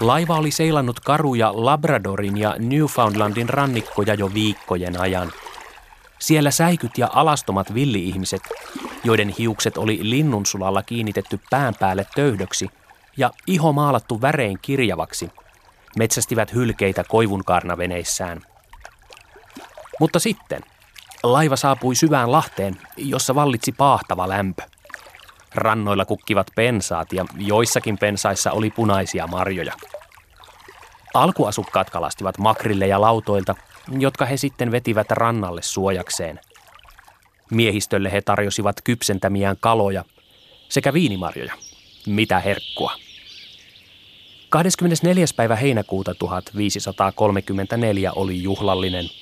Laiva oli seilannut karuja Labradorin ja Newfoundlandin rannikkoja jo viikkojen ajan. Siellä säikyt ja alastomat villi-ihmiset, joiden hiukset oli linnunsulalla kiinnitetty pään päälle töydöksi ja iho maalattu värein kirjavaksi, metsästivät hylkeitä koivunkaarnaveneissään. Mutta sitten laiva saapui syvään lahteen, jossa vallitsi pahtava lämpö. Rannoilla kukkivat pensaat ja joissakin pensaissa oli punaisia marjoja. Alkuasukkaat kalastivat makrilleja lautoilta, jotka he sitten vetivät rannalle suojakseen. Miehistölle he tarjosivat kypsentämiään kaloja sekä viinimarjoja. Mitä herkkua. 24. päivä heinäkuuta 1534 oli juhlallinen –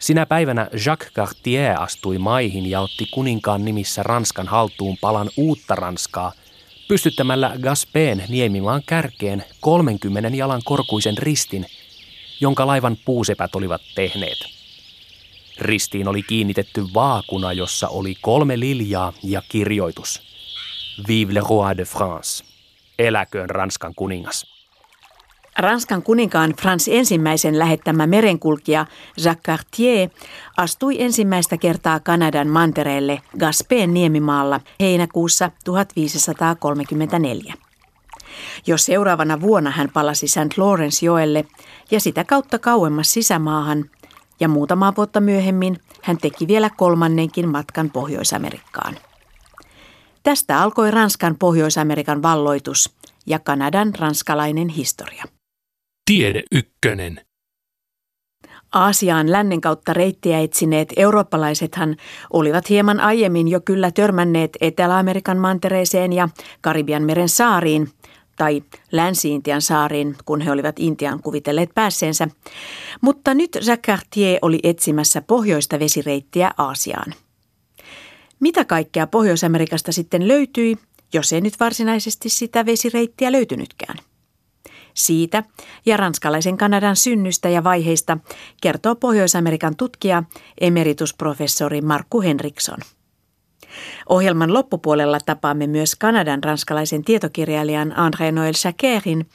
Sinä päivänä Jacques Cartier astui maihin ja otti kuninkaan nimissä Ranskan haltuun palan uutta Ranskaa, pystyttämällä Gaspeen niemimaan kärkeen 30 jalan korkuisen ristin, jonka laivan puusepät olivat tehneet. Ristiin oli kiinnitetty vaakuna, jossa oli kolme liljaa ja kirjoitus. Vive le roi de France. Eläköön Ranskan kuningas. Ranskan kuninkaan Frans ensimmäisen lähettämä merenkulkija Jacques Cartier astui ensimmäistä kertaa Kanadan mantereelle Gaspeen niemimaalla heinäkuussa 1534. Jo seuraavana vuonna hän palasi St. Lawrence-joelle ja sitä kautta kauemmas sisämaahan, ja muutama vuotta myöhemmin hän teki vielä kolmannenkin matkan Pohjois-Amerikkaan. Tästä alkoi Ranskan Pohjois-Amerikan valloitus ja Kanadan ranskalainen historia. Tiede ykkönen. Aasiaan lännen kautta reittiä etsineet eurooppalaisethan olivat hieman aiemmin jo kyllä törmänneet Etelä-Amerikan mantereeseen ja Karibian meren saariin, tai Länsi-Intian saariin, kun he olivat Intian kuvitelleet päässeensä. Mutta nyt Jacques oli etsimässä pohjoista vesireittiä Aasiaan. Mitä kaikkea Pohjois-Amerikasta sitten löytyi, jos ei nyt varsinaisesti sitä vesireittiä löytynytkään? Siitä ja ranskalaisen Kanadan synnystä ja vaiheista kertoo Pohjois-Amerikan tutkija emeritusprofessori Markku Henriksson. Ohjelman loppupuolella tapaamme myös Kanadan ranskalaisen tietokirjailijan André Noël Jacquerin,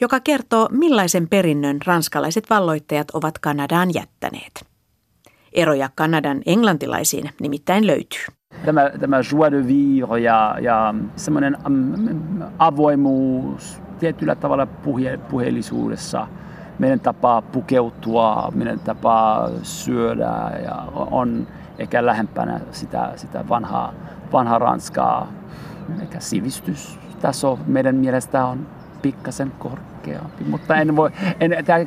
joka kertoo millaisen perinnön ranskalaiset valloittajat ovat Kanadaan jättäneet. Eroja Kanadan englantilaisiin nimittäin löytyy. Tämä, tämä joie de vivre ja, ja semmoinen avoimuus, tietyllä tavalla puhe, puheellisuudessa. Meidän tapaa pukeutua, meidän tapaa syödä ja on ehkä lähempänä sitä, sitä vanhaa, vanhaa Ranskaa. Ehkä sivistystaso meidän mielestä on pikkasen korkeampi, mutta en voi, en, tämä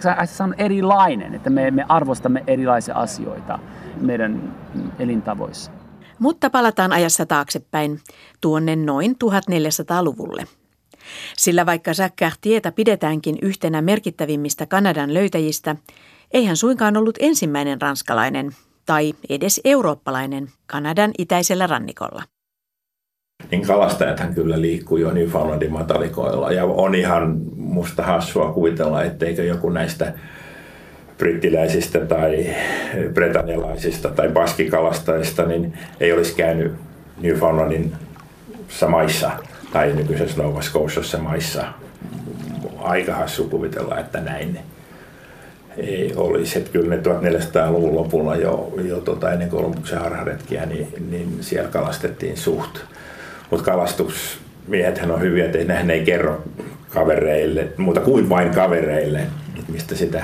on erilainen, että me, me arvostamme erilaisia asioita meidän elintavoissa. Mutta palataan ajassa taaksepäin, tuonne noin 1400-luvulle. Sillä vaikka Jacques Cartierta pidetäänkin yhtenä merkittävimmistä Kanadan löytäjistä, ei hän suinkaan ollut ensimmäinen ranskalainen tai edes eurooppalainen Kanadan itäisellä rannikolla. Niin kalastajathan kyllä liikkuu jo Newfoundlandin matalikoilla ja on ihan musta hassua kuvitella, etteikö joku näistä brittiläisistä tai britannialaisista tai baskikalastajista niin ei olisi käynyt Newfoundlandin maissa tai nykyisessä Nova Scotiassa maissa. Aika hassu kuvitella, että näin ei olisi. Että kyllä ne 1400-luvun lopulla jo, jo tota, ennen Kolumbuksen harharetkiä, niin, niin siellä kalastettiin suht. Mutta kalastusmiehethän on hyviä, että ne ei kerro kavereille, muuta kuin vain kavereille, mistä sitä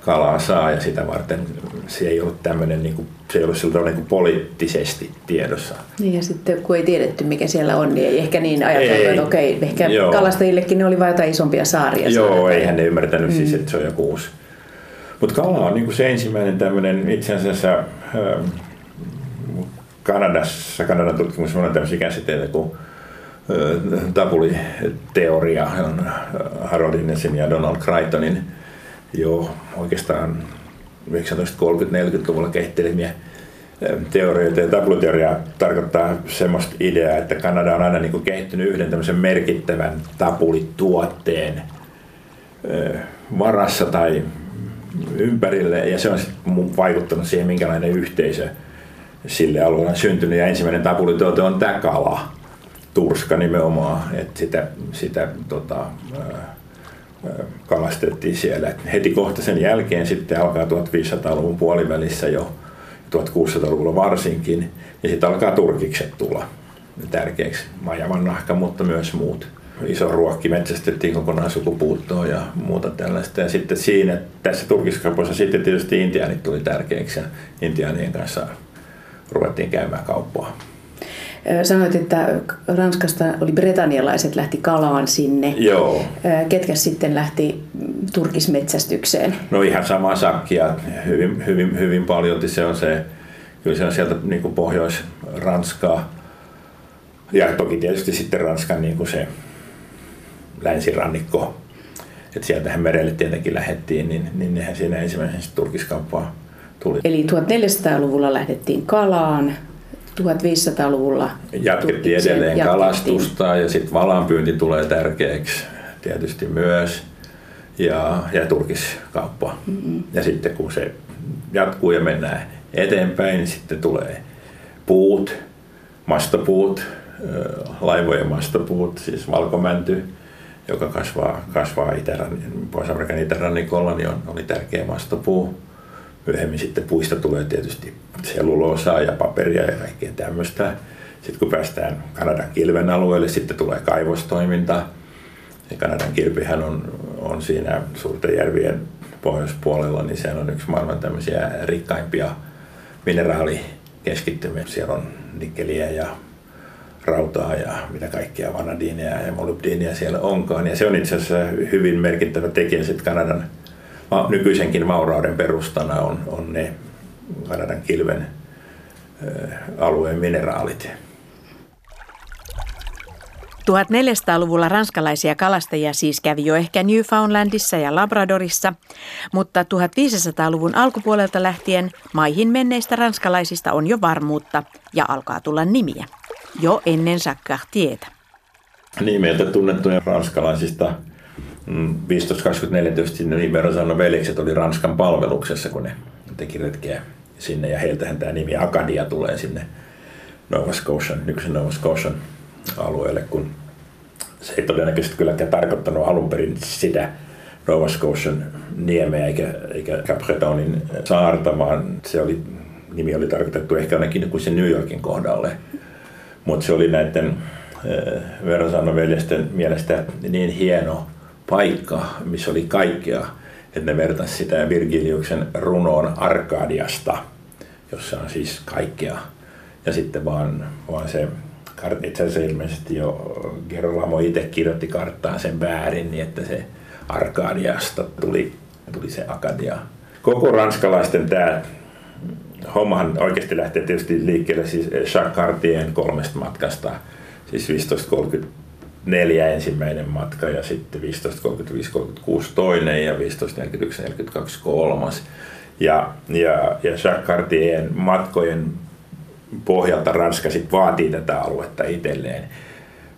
kalaa saa ja sitä varten se ei ollut tämmöinen, niin kuin, se ei ollut siltä niin kuin poliittisesti tiedossa. Niin ja sitten kun ei tiedetty mikä siellä on, niin ei ehkä niin ajateltu, että okei, ehkä joo. kalastajillekin ne oli vain jotain isompia saaria. Joo, saada. eihän ne ymmärtänyt siis, mm. siis, että se on joku uusi. Mutta kala on niin kuin se ensimmäinen tämmöinen itse asiassa ähm, Kanadassa, Kanadan tutkimus on tämmöisiä käsitteitä kuin äh, tabuliteoria, on Harold Innesin ja Donald Crichtonin jo oikeastaan 1930-40-luvulla kehittelemiä teorioita. Ja tabloteoria tarkoittaa semmoista ideaa, että Kanada on aina niin kehittynyt yhden tämmöisen merkittävän tapulituotteen varassa tai ympärille ja se on vaikuttanut siihen, minkälainen yhteisö sille alueelle on syntynyt. Ja ensimmäinen tapulituote on tämä kala, turska nimenomaan, että sitä, sitä tota, kalastettiin siellä. Heti kohta sen jälkeen sitten alkaa 1500-luvun puolivälissä jo 1600-luvulla varsinkin, ja sitten alkaa turkikset tulla tärkeäksi. Majavan nahka, mutta myös muut. Iso ruokki metsästettiin kokonaan sukupuuttoon ja muuta tällaista. Ja sitten siinä, tässä turkiskaupoissa sitten tietysti intiaanit tuli tärkeäksi ja intiaanien kanssa ruvettiin käymään kauppaa. Sanoit, että Ranskasta oli britannialaiset lähti kalaan sinne. Joo. Ketkä sitten lähti turkismetsästykseen? No ihan sama sakkia. Hyvin, hyvin, hyvin paljon se on se, kyllä se on sieltä niin kuin Pohjois-Ranskaa. Ja toki tietysti sitten Ranskan niin kuin se länsirannikko. Että sieltähän merelle tietenkin lähettiin, niin, niin nehän siinä ensimmäisenä turkiskauppaa tuli. Eli 1400-luvulla lähdettiin kalaan, 1500-luvulla jatkettiin edelleen jatkettiin. kalastusta ja sitten valanpyynti tulee tärkeäksi tietysti myös ja, ja turkiskauppa. Mm-hmm. Ja sitten kun se jatkuu ja mennään eteenpäin, niin sitten tulee puut, mastopuut, laivojen mastopuut, siis valkomänty, joka kasvaa, kasvaa Pohjois-Amerikan itärannikolla, niin on, oli tärkeä mastopuu. Myöhemmin sitten puista tulee tietysti selluloosaa ja paperia ja kaikkea tämmöistä. Sitten kun päästään Kanadan kilven alueelle, sitten tulee kaivostoiminta. Ja Kanadan kilpihän on, on siinä suurten järvien pohjoispuolella, niin se on yksi maailman tämmöisiä rikkaimpia mineraalikeskittymiä. Siellä on nikkeliä ja rautaa ja mitä kaikkea vanadiinia ja molybdiinia siellä onkaan. Ja se on itse asiassa hyvin merkittävä tekijä sitten Kanadan nykyisenkin vaurauden perustana on, on ne Kanadan kilven alueen mineraalit. 1400-luvulla ranskalaisia kalastajia siis kävi jo ehkä Newfoundlandissa ja Labradorissa, mutta 1500-luvun alkupuolelta lähtien maihin menneistä ranskalaisista on jo varmuutta ja alkaa tulla nimiä. Jo ennen Jacques Cartierta. Niin, meiltä tunnettuja ranskalaisista 1524 mm, tietysti niin Verosano veljekset oli Ranskan palveluksessa, kun ne teki retkeä sinne ja heiltähän tämä nimi Akadia tulee sinne Nova Scotian, nykyisen Nova Scotian alueelle, kun se ei todennäköisesti kylläkään tarkoittanut alun perin sitä Nova Scotian niemeä eikä, eikä Capretonin saarta, vaan se oli, nimi oli tarkoitettu ehkä ainakin kuin se New Yorkin kohdalle. Mutta se oli näiden äh, Verosano veljesten mielestä niin hieno paikka, missä oli kaikkea, että ne vertasi sitä Virgiliuksen runoon Arkadiasta, jossa on siis kaikkea. Ja sitten vaan, vaan se, itse asiassa ilmeisesti jo Gerolamo itse kirjoitti karttaan sen väärin, niin että se Arkadiasta tuli, tuli se Akadia. Koko ranskalaisten tämä hommahan oikeasti lähtee tietysti liikkeelle siis Jacques Cartierin kolmesta matkasta, siis 1530 neljä ensimmäinen matka ja sitten 15.35-36 toinen ja 15.41-42 kolmas. Ja, ja, ja Jacques Cartierin matkojen pohjalta Ranska sitten vaatii tätä aluetta itselleen.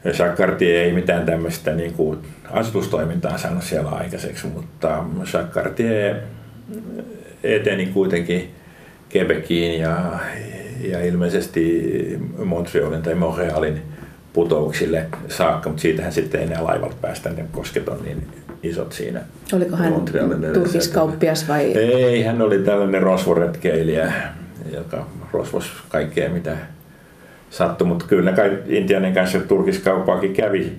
Jacques Cartier ei mitään tämmöistä niin kuin asutustoimintaa saanut siellä aikaiseksi, mutta Jacques Cartier eteni kuitenkin Quebeciin ja, ja ilmeisesti Montrealin tai Montrealin putouksille saakka, mutta siitähän sitten ei enää laivalta päästä, ne kosket on niin isot siinä. Oliko hän turkiskauppias vai? Ei, hän oli tällainen rosvoretkeilijä, joka rosvos kaikkea mitä sattui, mutta kyllä kai Intianin kanssa turkiskauppaakin kävi,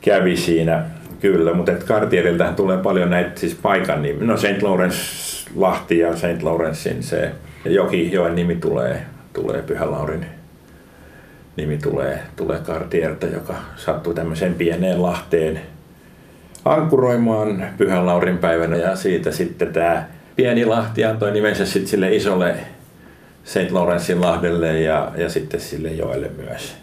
kävi siinä kyllä, mutta Cartieriltähän tulee paljon näitä siis paikan nimi. No St. Lawrence Lahti ja St. Lawrencein se joki, joen nimi tulee, tulee Pyhä Laurin nimi tulee, tulee Cartierta, joka sattui tämmöiseen pieneen lahteen ankkuroimaan Pyhän Laurin päivänä ja siitä sitten tämä pieni lahti antoi nimensä sitten sille isolle St. Lawrencein lahdelle ja, ja sitten sille joelle myös.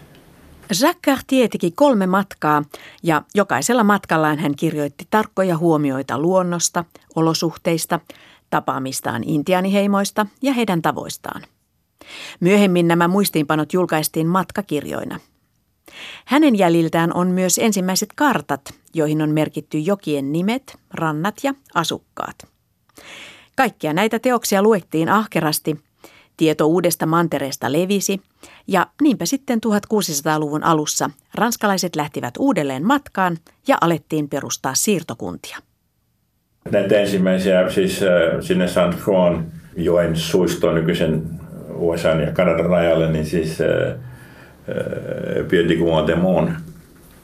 Jacques Cartier teki kolme matkaa ja jokaisella matkallaan hän kirjoitti tarkkoja huomioita luonnosta, olosuhteista, tapaamistaan intiaaniheimoista ja heidän tavoistaan. Myöhemmin nämä muistiinpanot julkaistiin matkakirjoina. Hänen jäljiltään on myös ensimmäiset kartat, joihin on merkitty jokien nimet, rannat ja asukkaat. Kaikkia näitä teoksia luettiin ahkerasti, tieto uudesta mantereesta levisi ja niinpä sitten 1600-luvun alussa ranskalaiset lähtivät uudelleen matkaan ja alettiin perustaa siirtokuntia. Näitä ensimmäisiä siis äh, sinne San Juan joen suistoon nykyisen USA ja Kanadan rajalle, niin siis äh, äh, Pierre de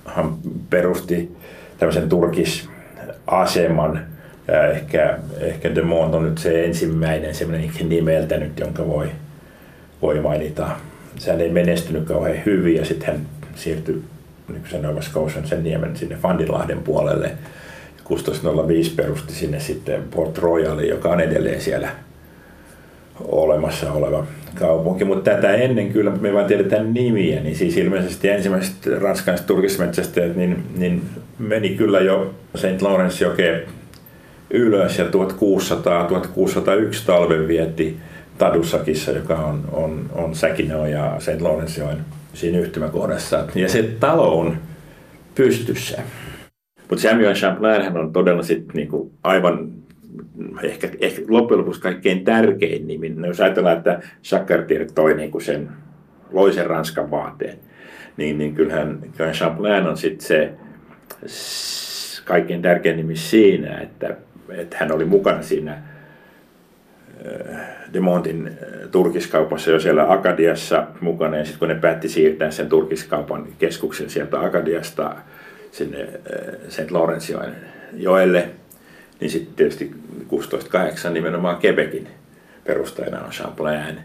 hän perusti tämmöisen turkisaseman. Ja ehkä, ehkä De Mont on nyt se ensimmäinen semmoinen nimeltä nyt, jonka voi, voi mainita. Sehän ei menestynyt kauhean hyvin ja sitten hän siirtyi nykyisen Nova Scotian sen niemen sinne Fandilahden puolelle. 1605 perusti sinne sitten Port Royal, joka on edelleen siellä olemassa oleva kaupunki, mutta tätä ennen kyllä, me vain tiedetään nimiä, niin siis ilmeisesti ensimmäiset ranskalaiset turkismetsästäjät niin, niin meni kyllä jo St. Lawrence jokeen ylös ja 1600-1601 talven vietti Tadusakissa, joka on, on, on Säkinö ja St. Lawrencejoen siinä yhtymäkohdassa. Ja se talo on pystyssä. Mutta Samuel Champlain on todella sit niinku aivan ehkä, ehkä loppujen lopuksi kaikkein tärkein nimi. No, jos ajatellaan, että Chacartier toi niin kuin sen, loi sen Ranskan vaateen, niin, niin kyllähän, kyllähän Champlain on sitten se kaikkein tärkein nimi siinä, että, että hän oli mukana siinä äh, De Montin äh, turkiskaupassa jo siellä Akadiassa mukana ja sitten kun ne päätti siirtää sen turkiskaupan keskuksen sieltä Akadiasta sinne äh, St. Joelle, niin sitten tietysti 16.8 nimenomaan Quebecin perustajana on Champlain.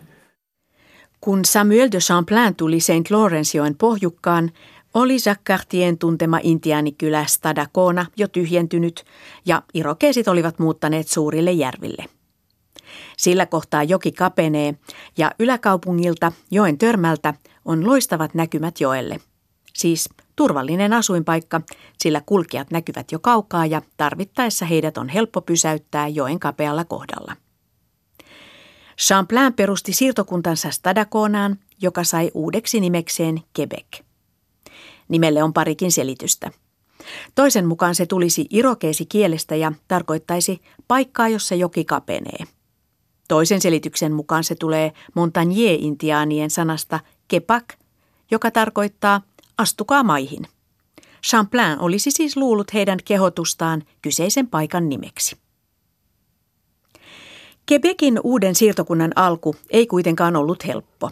Kun Samuel de Champlain tuli St. Lawrencejoen pohjukkaan, oli Jacques Cartien tuntema intiaanikylä Stadakona jo tyhjentynyt ja irokeesit olivat muuttaneet suurille järville. Sillä kohtaa joki kapenee ja yläkaupungilta joen törmältä on loistavat näkymät joelle. Siis turvallinen asuinpaikka, sillä kulkijat näkyvät jo kaukaa ja tarvittaessa heidät on helppo pysäyttää joen kapealla kohdalla. Champlain perusti siirtokuntansa Stadakonaan, joka sai uudeksi nimekseen Quebec. Nimelle on parikin selitystä. Toisen mukaan se tulisi irokeesi kielestä ja tarkoittaisi paikkaa, jossa joki kapenee. Toisen selityksen mukaan se tulee Montagne-intiaanien sanasta kepak, joka tarkoittaa astukaa maihin. Champlain olisi siis luullut heidän kehotustaan kyseisen paikan nimeksi. Quebecin uuden siirtokunnan alku ei kuitenkaan ollut helppo.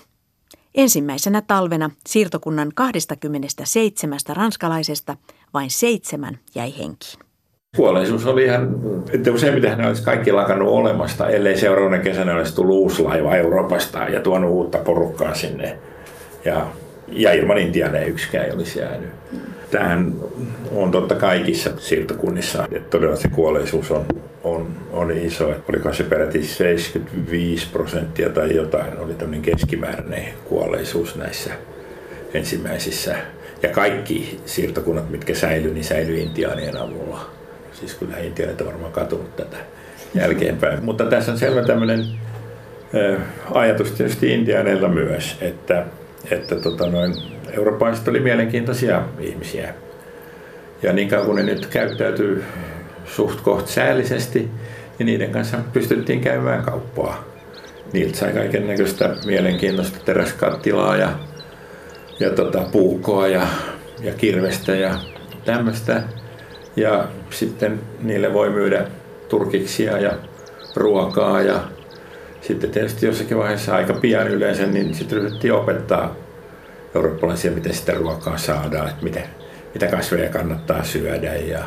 Ensimmäisenä talvena siirtokunnan 27 ranskalaisesta vain seitsemän jäi henkiin. Kuolleisuus oli ihan, että useimmiten hän olisi kaikki lakannut olemasta, ellei seuraavana kesänä olisi tullut uusi laiva Euroopasta ja tuonut uutta porukkaa sinne. Ja ja ilman Intianeja yksikään ei olisi jäänyt. Tähän on totta kaikissa siirtokunnissa, että todella se kuolleisuus on, on, on iso. Oliko se peräti 75 prosenttia tai jotain, oli tämmöinen keskimääräinen kuolleisuus näissä ensimmäisissä. Ja kaikki siirtokunnat, mitkä säilyi, niin säilyi intiaanien avulla. Siis kyllä intiaanit on varmaan katunut tätä jälkeenpäin. Mutta tässä on selvä tämmöinen ajatus tietysti intiaaneilla myös, että että tota noin, eurooppalaiset oli mielenkiintoisia ihmisiä. Ja niin kauan kun ne nyt käyttäytyy suht koht säällisesti, niin niiden kanssa pystyttiin käymään kauppaa. Niiltä sai kaiken näköistä mielenkiintoista teräskattilaa ja, ja tota, puukkoa ja, ja kirvestä ja tämmöistä. Ja sitten niille voi myydä turkiksia ja ruokaa ja sitten tietysti jossakin vaiheessa aika pian yleensä, niin sitten ryhdyttiin opettaa eurooppalaisia, miten sitä ruokaa saadaan, että miten, mitä kasveja kannattaa syödä ja,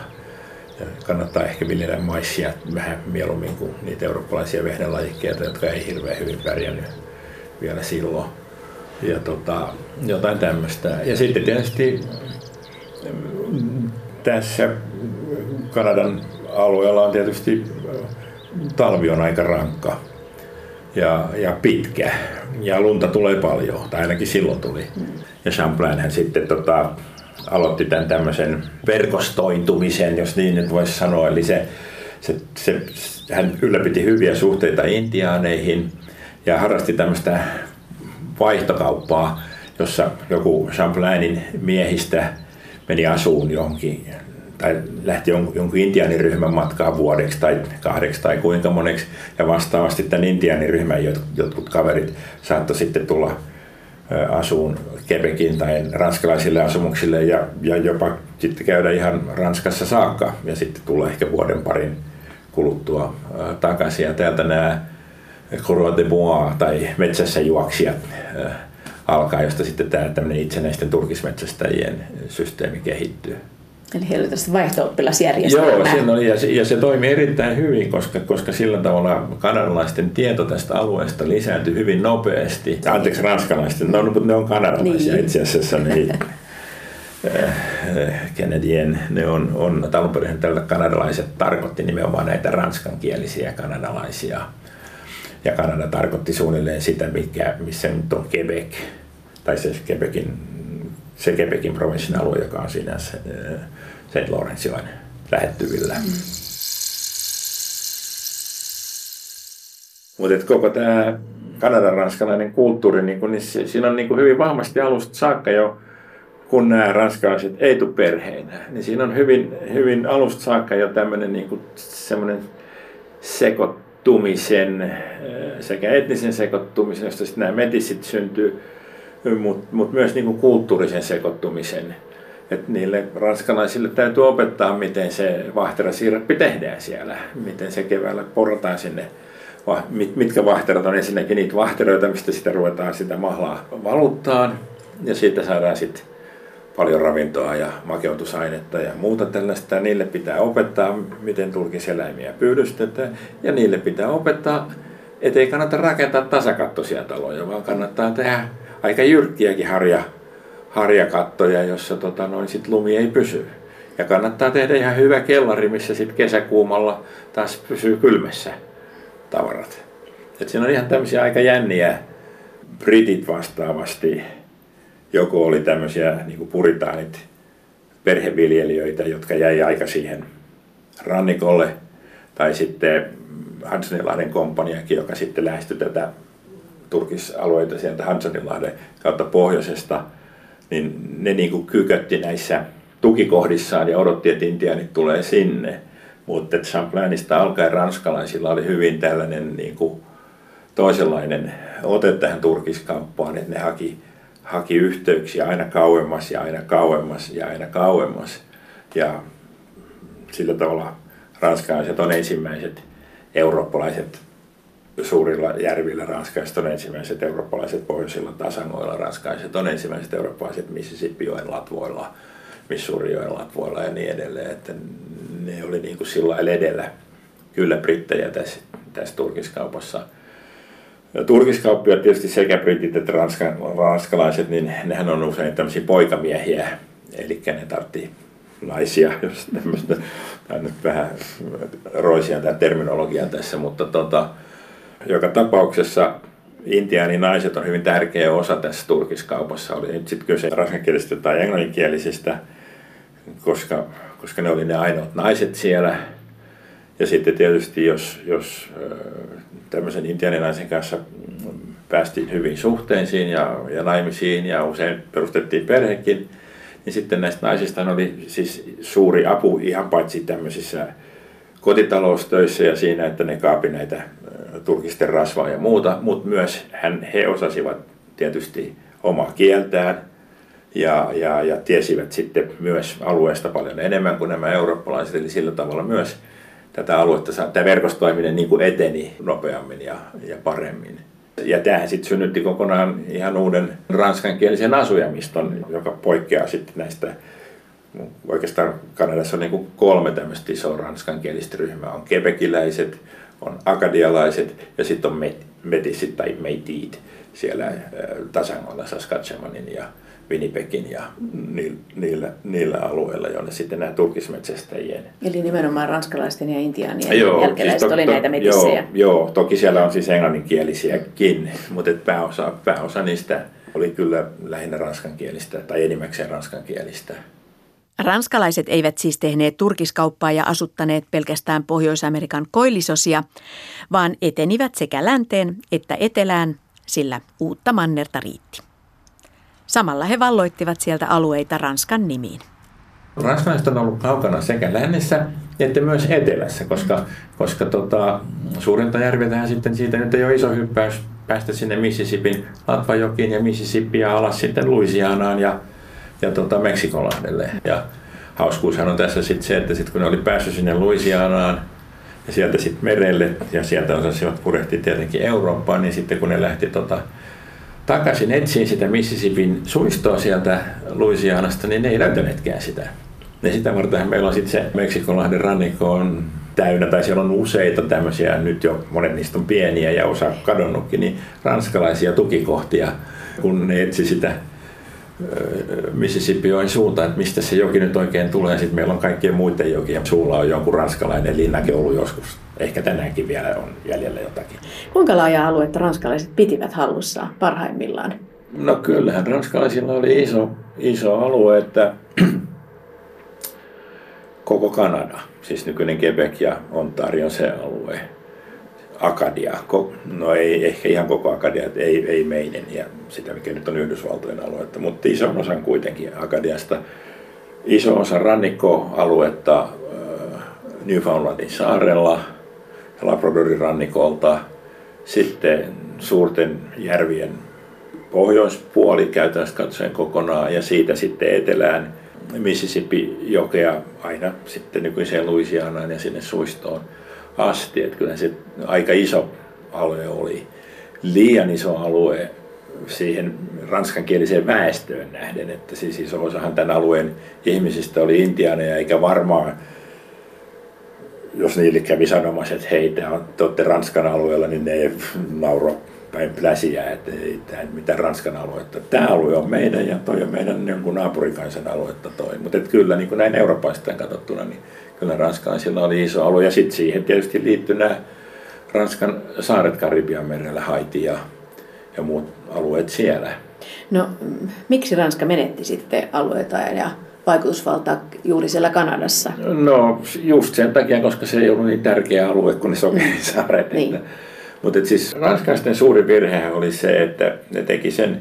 ja kannattaa ehkä viljellä maissia vähän mieluummin kuin niitä eurooppalaisia vehnälajikkeita, jotka ei hirveän hyvin pärjännyt vielä silloin. Ja tota, jotain tämmöistä. Ja sitten tietysti tässä Kanadan alueella on tietysti talvi on aika rankka ja, ja pitkä. Ja lunta tulee paljon, tai ainakin silloin tuli. Ja Champlain hän sitten tota, aloitti tämän tämmöisen verkostointumisen, jos niin nyt voisi sanoa. Eli se, se, se, hän ylläpiti hyviä suhteita intiaaneihin ja harrasti tämmöistä vaihtokauppaa, jossa joku Champlainin miehistä meni asuun johonkin tai lähti jonkun, intiaaniryhmän matkaa vuodeksi tai kahdeksi tai kuinka moneksi. Ja vastaavasti tämän intiaaniryhmän jotkut kaverit saattoi sitten tulla asuun Quebecin tai ranskalaisille asumuksille ja, ja jopa sitten käydä ihan Ranskassa saakka ja sitten tulla ehkä vuoden parin kuluttua takaisin. Ja täältä nämä Croix de Bois tai metsässä juoksijat alkaa, josta sitten tämä itsenäisten turkismetsästäjien systeemi kehittyy. Eli heillä oli tästä vaihto-oppilasjärjestelmää. Joo, siinä oli, ja, se, ja se toimi erittäin hyvin, koska, koska sillä tavalla kanadalaisten tieto tästä alueesta lisääntyi hyvin nopeasti. Anteeksi, ranskalaisten, no, mutta ne on kanadalaisia niin. itse asiassa. Niin, Kennedyen, ne on, on alun perin tällä kanadalaiset tarkoitti nimenomaan näitä ranskankielisiä kanadalaisia. Ja Kanada tarkoitti suunnilleen sitä, mikä, missä nyt on Quebec, tai se Quebecin, se Quebecin provinssin alue, joka on siinä St. Lawrencejoen lähettyvillä. Mm. Mutta koko tämä kanadan ranskalainen kulttuuri, niin kun, niin siinä on niin kun hyvin vahvasti alusta saakka jo, kun nämä ranskalaiset ei tule perheinä, niin siinä on hyvin, hyvin alusta saakka jo tämmöinen niin semmoinen sekoittumisen, sekä etnisen sekoittumisen, josta sitten nämä metissit syntyy, mutta mut myös niin kulttuurisen sekoittumisen. Että niille ranskalaisille täytyy opettaa, miten se vahterasiirappi tehdään siellä, miten se keväällä porrataan sinne mitkä vahterat on. Ensinnäkin niitä vahteroita, mistä sitä ruvetaan sitä mahlaa valuttaan ja siitä saadaan sitten paljon ravintoa ja makeutusainetta ja muuta tällaista. Niille pitää opettaa, miten turkiseläimiä pyydystetään. Ja niille pitää opettaa, ettei kannata rakentaa tasakattoisia taloja, vaan kannattaa tehdä aika jyrkkiäkin harja harjakattoja, jossa tota, noin sit lumi ei pysy. Ja kannattaa tehdä ihan hyvä kellari, missä sitten kesäkuumalla taas pysyy kylmässä tavarat. Et siinä on ihan tämmöisiä aika jänniä britit vastaavasti. Joko oli tämmöisiä niin puritaanit perheviljelijöitä, jotka jäi aika siihen rannikolle, tai sitten Hansenilahden komppaniakin, joka sitten lähestyi tätä turkisalueita sieltä Hansenilahden kautta pohjoisesta – niin ne niin kuin kykötti näissä tukikohdissaan ja odotti, että intiaanit tulee sinne. Mutta Champlinista alkaen ranskalaisilla oli hyvin tällainen niin kuin toisenlainen ote tähän turkiskauppaan, että ne haki, haki yhteyksiä aina kauemmas ja aina kauemmas ja aina kauemmas. Ja sillä tavalla ranskalaiset on ensimmäiset eurooppalaiset suurilla järvillä ranskalaiset on ensimmäiset eurooppalaiset pohjoisilla tasangoilla, ranskalaiset on ensimmäiset eurooppalaiset Mississippi-joen latvoilla, Missourijoen latvoilla ja niin edelleen. Että ne oli niin kuin sillä edellä kyllä brittejä tässä, tässä turkiskaupassa. Ja turkiskauppia tietysti sekä britit että ranska, ranskalaiset, niin nehän on usein tämmöisiä poikamiehiä, eli ne tarvitsi naisia, jos tämmöistä, tämä nyt vähän roisia tämä terminologia tässä, mutta tota, joka tapauksessa naiset on hyvin tärkeä osa tässä turkiskaupassa. Oli nyt sitten kyse ranskankielisistä tai englanninkielisistä, koska, koska ne oli ne ainoat naiset siellä. Ja sitten tietysti jos, jos tämmöisen intiaaninaisen kanssa päästiin hyvin suhteisiin ja, ja naimisiin ja usein perustettiin perhekin, niin sitten näistä naisista oli siis suuri apu ihan paitsi tämmöisissä kotitaloustöissä ja siinä, että ne kaapi näitä turkisten rasvaa ja muuta, mutta myös hän, he osasivat tietysti omaa kieltään ja, ja, ja tiesivät sitten myös alueesta paljon enemmän kuin nämä eurooppalaiset, eli sillä tavalla myös tätä aluetta, tämä verkostoiminen niin kuin eteni nopeammin ja, ja paremmin. Ja tämähän sitten synnytti kokonaan ihan uuden ranskankielisen asujamiston, joka poikkeaa sitten näistä oikeastaan Kanadassa on niin kuin kolme tämmöistä isoa ranskankielistä ryhmää. On kepekiläiset, on akadialaiset ja sitten on metisit tai meitit siellä äh, tasangolla Saskatchewanin ja Winnipegin ja niillä, niillä alueilla, joille sitten nämä turkismetsästäjien. Eli nimenomaan ranskalaisten ja intiaanien joo, jälkeläiset siis to, oli to, näitä metissejä. Joo, joo, toki siellä on siis englanninkielisiäkin, mutta pääosa, pääosa niistä oli kyllä lähinnä ranskankielistä tai enimmäkseen ranskankielistä. Ranskalaiset eivät siis tehneet turkiskauppaa ja asuttaneet pelkästään Pohjois-Amerikan koillisosia, vaan etenivät sekä länteen että etelään, sillä uutta mannerta riitti. Samalla he valloittivat sieltä alueita Ranskan nimiin. Ranskalaiset on ollut kaukana sekä lännessä että myös etelässä, koska, koska tota, suurinta järviä sitten siitä nyt ei ole iso hyppäys päästä sinne Mississippin Latvajokiin ja Mississippia alas sitten Louisianaan ja ja tota Meksikonlahdelle. Ja hauskuushan on tässä sitten se, että sit kun ne oli päässyt sinne Louisianaan, ja sieltä sitten merelle ja sieltä osasivat purehti tietenkin Eurooppaan, niin sitten kun ne lähti tota, takaisin etsiin sitä Mississippin suistoa sieltä Louisianasta, niin ne ei löytäneetkään sitä. Ja sitä varten meillä on sitten se Meksikonlahden rannikko on täynnä, tai siellä on useita tämmöisiä, nyt jo monet niistä on pieniä ja osa kadonnutkin, niin ranskalaisia tukikohtia, kun ne etsi sitä Mississippi suuntaan, että mistä se joki nyt oikein tulee. Sitten meillä on kaikkien muiden jokia. Suulla on jonkun ranskalainen linnake ollut joskus. Ehkä tänäänkin vielä on jäljellä jotakin. Kuinka laaja aluetta ranskalaiset pitivät hallussaan parhaimmillaan? No kyllähän ranskalaisilla oli iso, iso alue, että koko Kanada, siis nykyinen Quebec ja Ontario se alue, Akadia, no ei ehkä ihan koko Akadia, ei, ei meidän ja sitä mikä nyt on Yhdysvaltojen aluetta, mutta iso osa kuitenkin Akadiasta. Iso osa rannikkoaluetta äh, Newfoundlandin saarella, Labradorin rannikolta, sitten suurten järvien pohjoispuoli käytännössä katsoen kokonaan ja siitä sitten etelään Mississippi-jokea aina sitten nykyiseen Louisianaan ja sinne suistoon asti. Että kyllä se aika iso alue oli. Liian iso alue siihen ranskankieliseen väestöön nähden, että siis iso osahan tämän alueen ihmisistä oli intiaaneja, eikä varmaan, jos niille kävi sanomassa, että hei, te olette Ranskan alueella, niin ne nauro päin pläsiä, että ei tämä mitään Ranskan aluetta. Tämä alue on meidän ja toi on meidän jonkun naapurikansan aluetta toi. Mutta kyllä niin kuin näin Euroopasta katsottuna, niin kyllä ranskalaisilla oli iso alue. Ja sitten siihen tietysti liittyi nämä Ranskan saaret Karibian merellä, Haiti ja, ja muut alueet siellä. No miksi Ranska menetti sitten alueita ja vaikutusvaltaa juuri siellä Kanadassa? No just sen takia, koska se ei ollut niin tärkeä alue kuin ne sokerisaaret. niin. Että, mutta siis ranskalaisten suuri virhe oli se, että ne teki sen,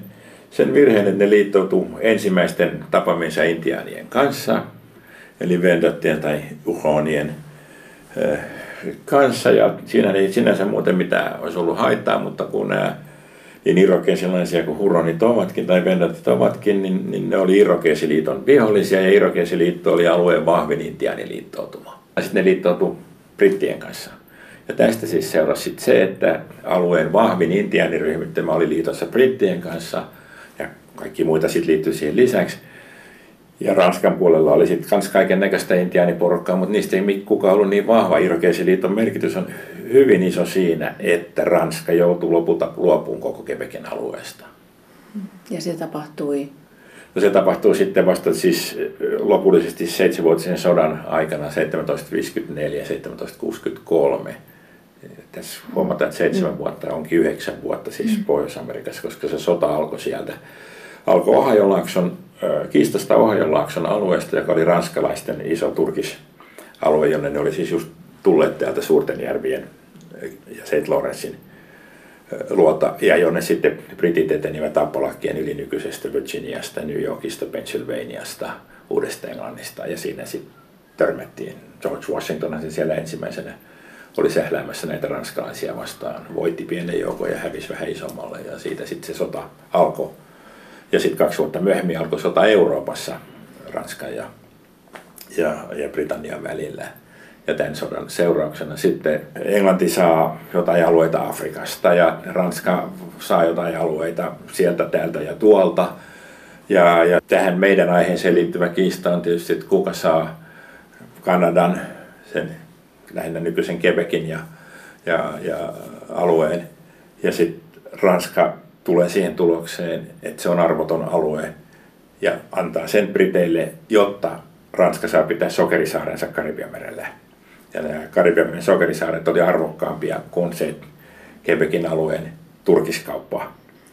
sen virheen, että ne liittoutu ensimmäisten tapamiensa intiaanien kanssa, eli vendattien tai uhonien kanssa. Ja siinä ei sinänsä muuten mitään olisi ollut haittaa, mutta kun nämä niin irokeesilaisia kuin huronit ovatkin tai vendatit ovatkin, niin, niin ne oli Irokeesiliiton vihollisia ja Irokeesiliitto oli alueen vahvin intiaaniliittoutuma. Sitten ne liittoutu brittien kanssa. Ja tästä siis seurasi sit se, että alueen vahvin intiaaniryhmittymä oli liitossa brittien kanssa ja kaikki muita sitten liittyi siihen lisäksi. Ja Ranskan puolella oli sitten kans kaiken näköistä intiaaniporukkaa, mutta niistä ei kukaan ollut niin vahva. Irokeisiliiton merkitys on hyvin iso siinä, että Ranska joutui lopulta luopuun koko Quebecin alueesta. Ja se tapahtui? No se tapahtui sitten vasta siis lopullisesti seitsemänvuotisen sodan aikana 1754-1763 tässä huomataan, että seitsemän mm. vuotta onkin yhdeksän vuotta siis mm. Pohjois-Amerikassa, koska se sota alkoi sieltä. Alkoi Ohajolaakson, kiistasta Ohajolaakson alueesta, joka oli ranskalaisten iso turkisalue, jonne ne oli siis just tulleet täältä Suurten järvien ja St. Lawrencein luota, ja jonne sitten britit etenivät Appalakkien yli nykyisestä Virginiasta, New Yorkista, Pennsylvaniasta, Uudesta Englannista, ja siinä sitten törmättiin. George Washington siellä ensimmäisenä oli sähläämässä näitä ranskalaisia vastaan, voitti pienen joukon ja hävisi vähän isommalle ja siitä sitten se sota alkoi. Ja sitten kaksi vuotta myöhemmin alkoi sota Euroopassa Ranskan ja, ja, ja Britannian välillä. Ja tämän sodan seurauksena sitten Englanti saa jotain alueita Afrikasta ja Ranska saa jotain alueita sieltä, täältä ja tuolta. Ja, ja tähän meidän aiheeseen liittyvä kiista on tietysti, että kuka saa Kanadan, sen lähinnä nykyisen Quebecin ja, ja, ja alueen. Ja sitten Ranska tulee siihen tulokseen, että se on arvoton alue ja antaa sen Briteille, jotta Ranska saa pitää sokerisaarensa Karibian merellä. Ja nämä Karibian sokerisaaret oli arvokkaampia kuin se Quebecin alueen turkiskauppa.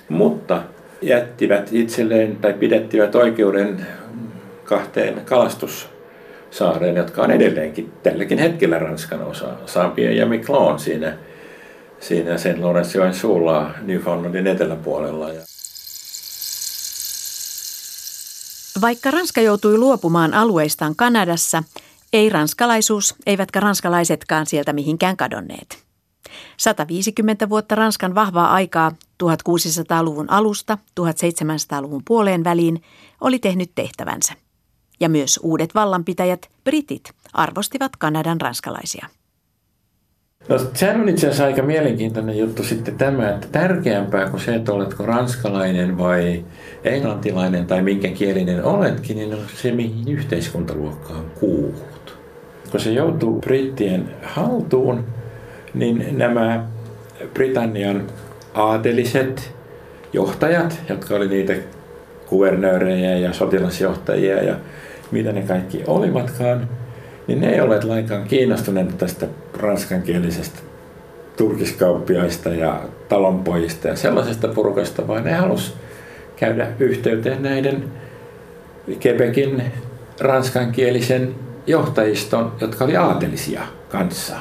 Mutta jättivät itselleen tai pidettivät oikeuden kahteen kalastus saareen, jotka on edelleenkin tälläkin hetkellä Ranskan osa. Sampien ja Miquelon siinä, siinä sen Lorenzjoen suulla Newfoundlandin eteläpuolella. Vaikka Ranska joutui luopumaan alueistaan Kanadassa, ei ranskalaisuus eivätkä ranskalaisetkaan sieltä mihinkään kadonneet. 150 vuotta Ranskan vahvaa aikaa 1600-luvun alusta 1700-luvun puoleen väliin oli tehnyt tehtävänsä ja myös uudet vallanpitäjät, britit, arvostivat Kanadan ranskalaisia. No sehän on itse asiassa aika mielenkiintoinen juttu sitten tämä, että tärkeämpää kuin se, että oletko ranskalainen vai englantilainen tai minkä kielinen oletkin, niin on se, mihin yhteiskuntaluokkaan kuulut. Kun se joutuu brittien haltuun, niin nämä Britannian aateliset johtajat, jotka oli niitä kuvernöörejä ja sotilasjohtajia ja mitä ne kaikki olivatkaan, niin ne ei olleet lainkaan kiinnostuneita tästä ranskankielisestä turkiskauppiaista ja talonpojista ja sellaisesta porukasta, vaan ne halusi käydä yhteyteen näiden Quebecin ranskankielisen johtajiston, jotka oli aatelisia kanssa.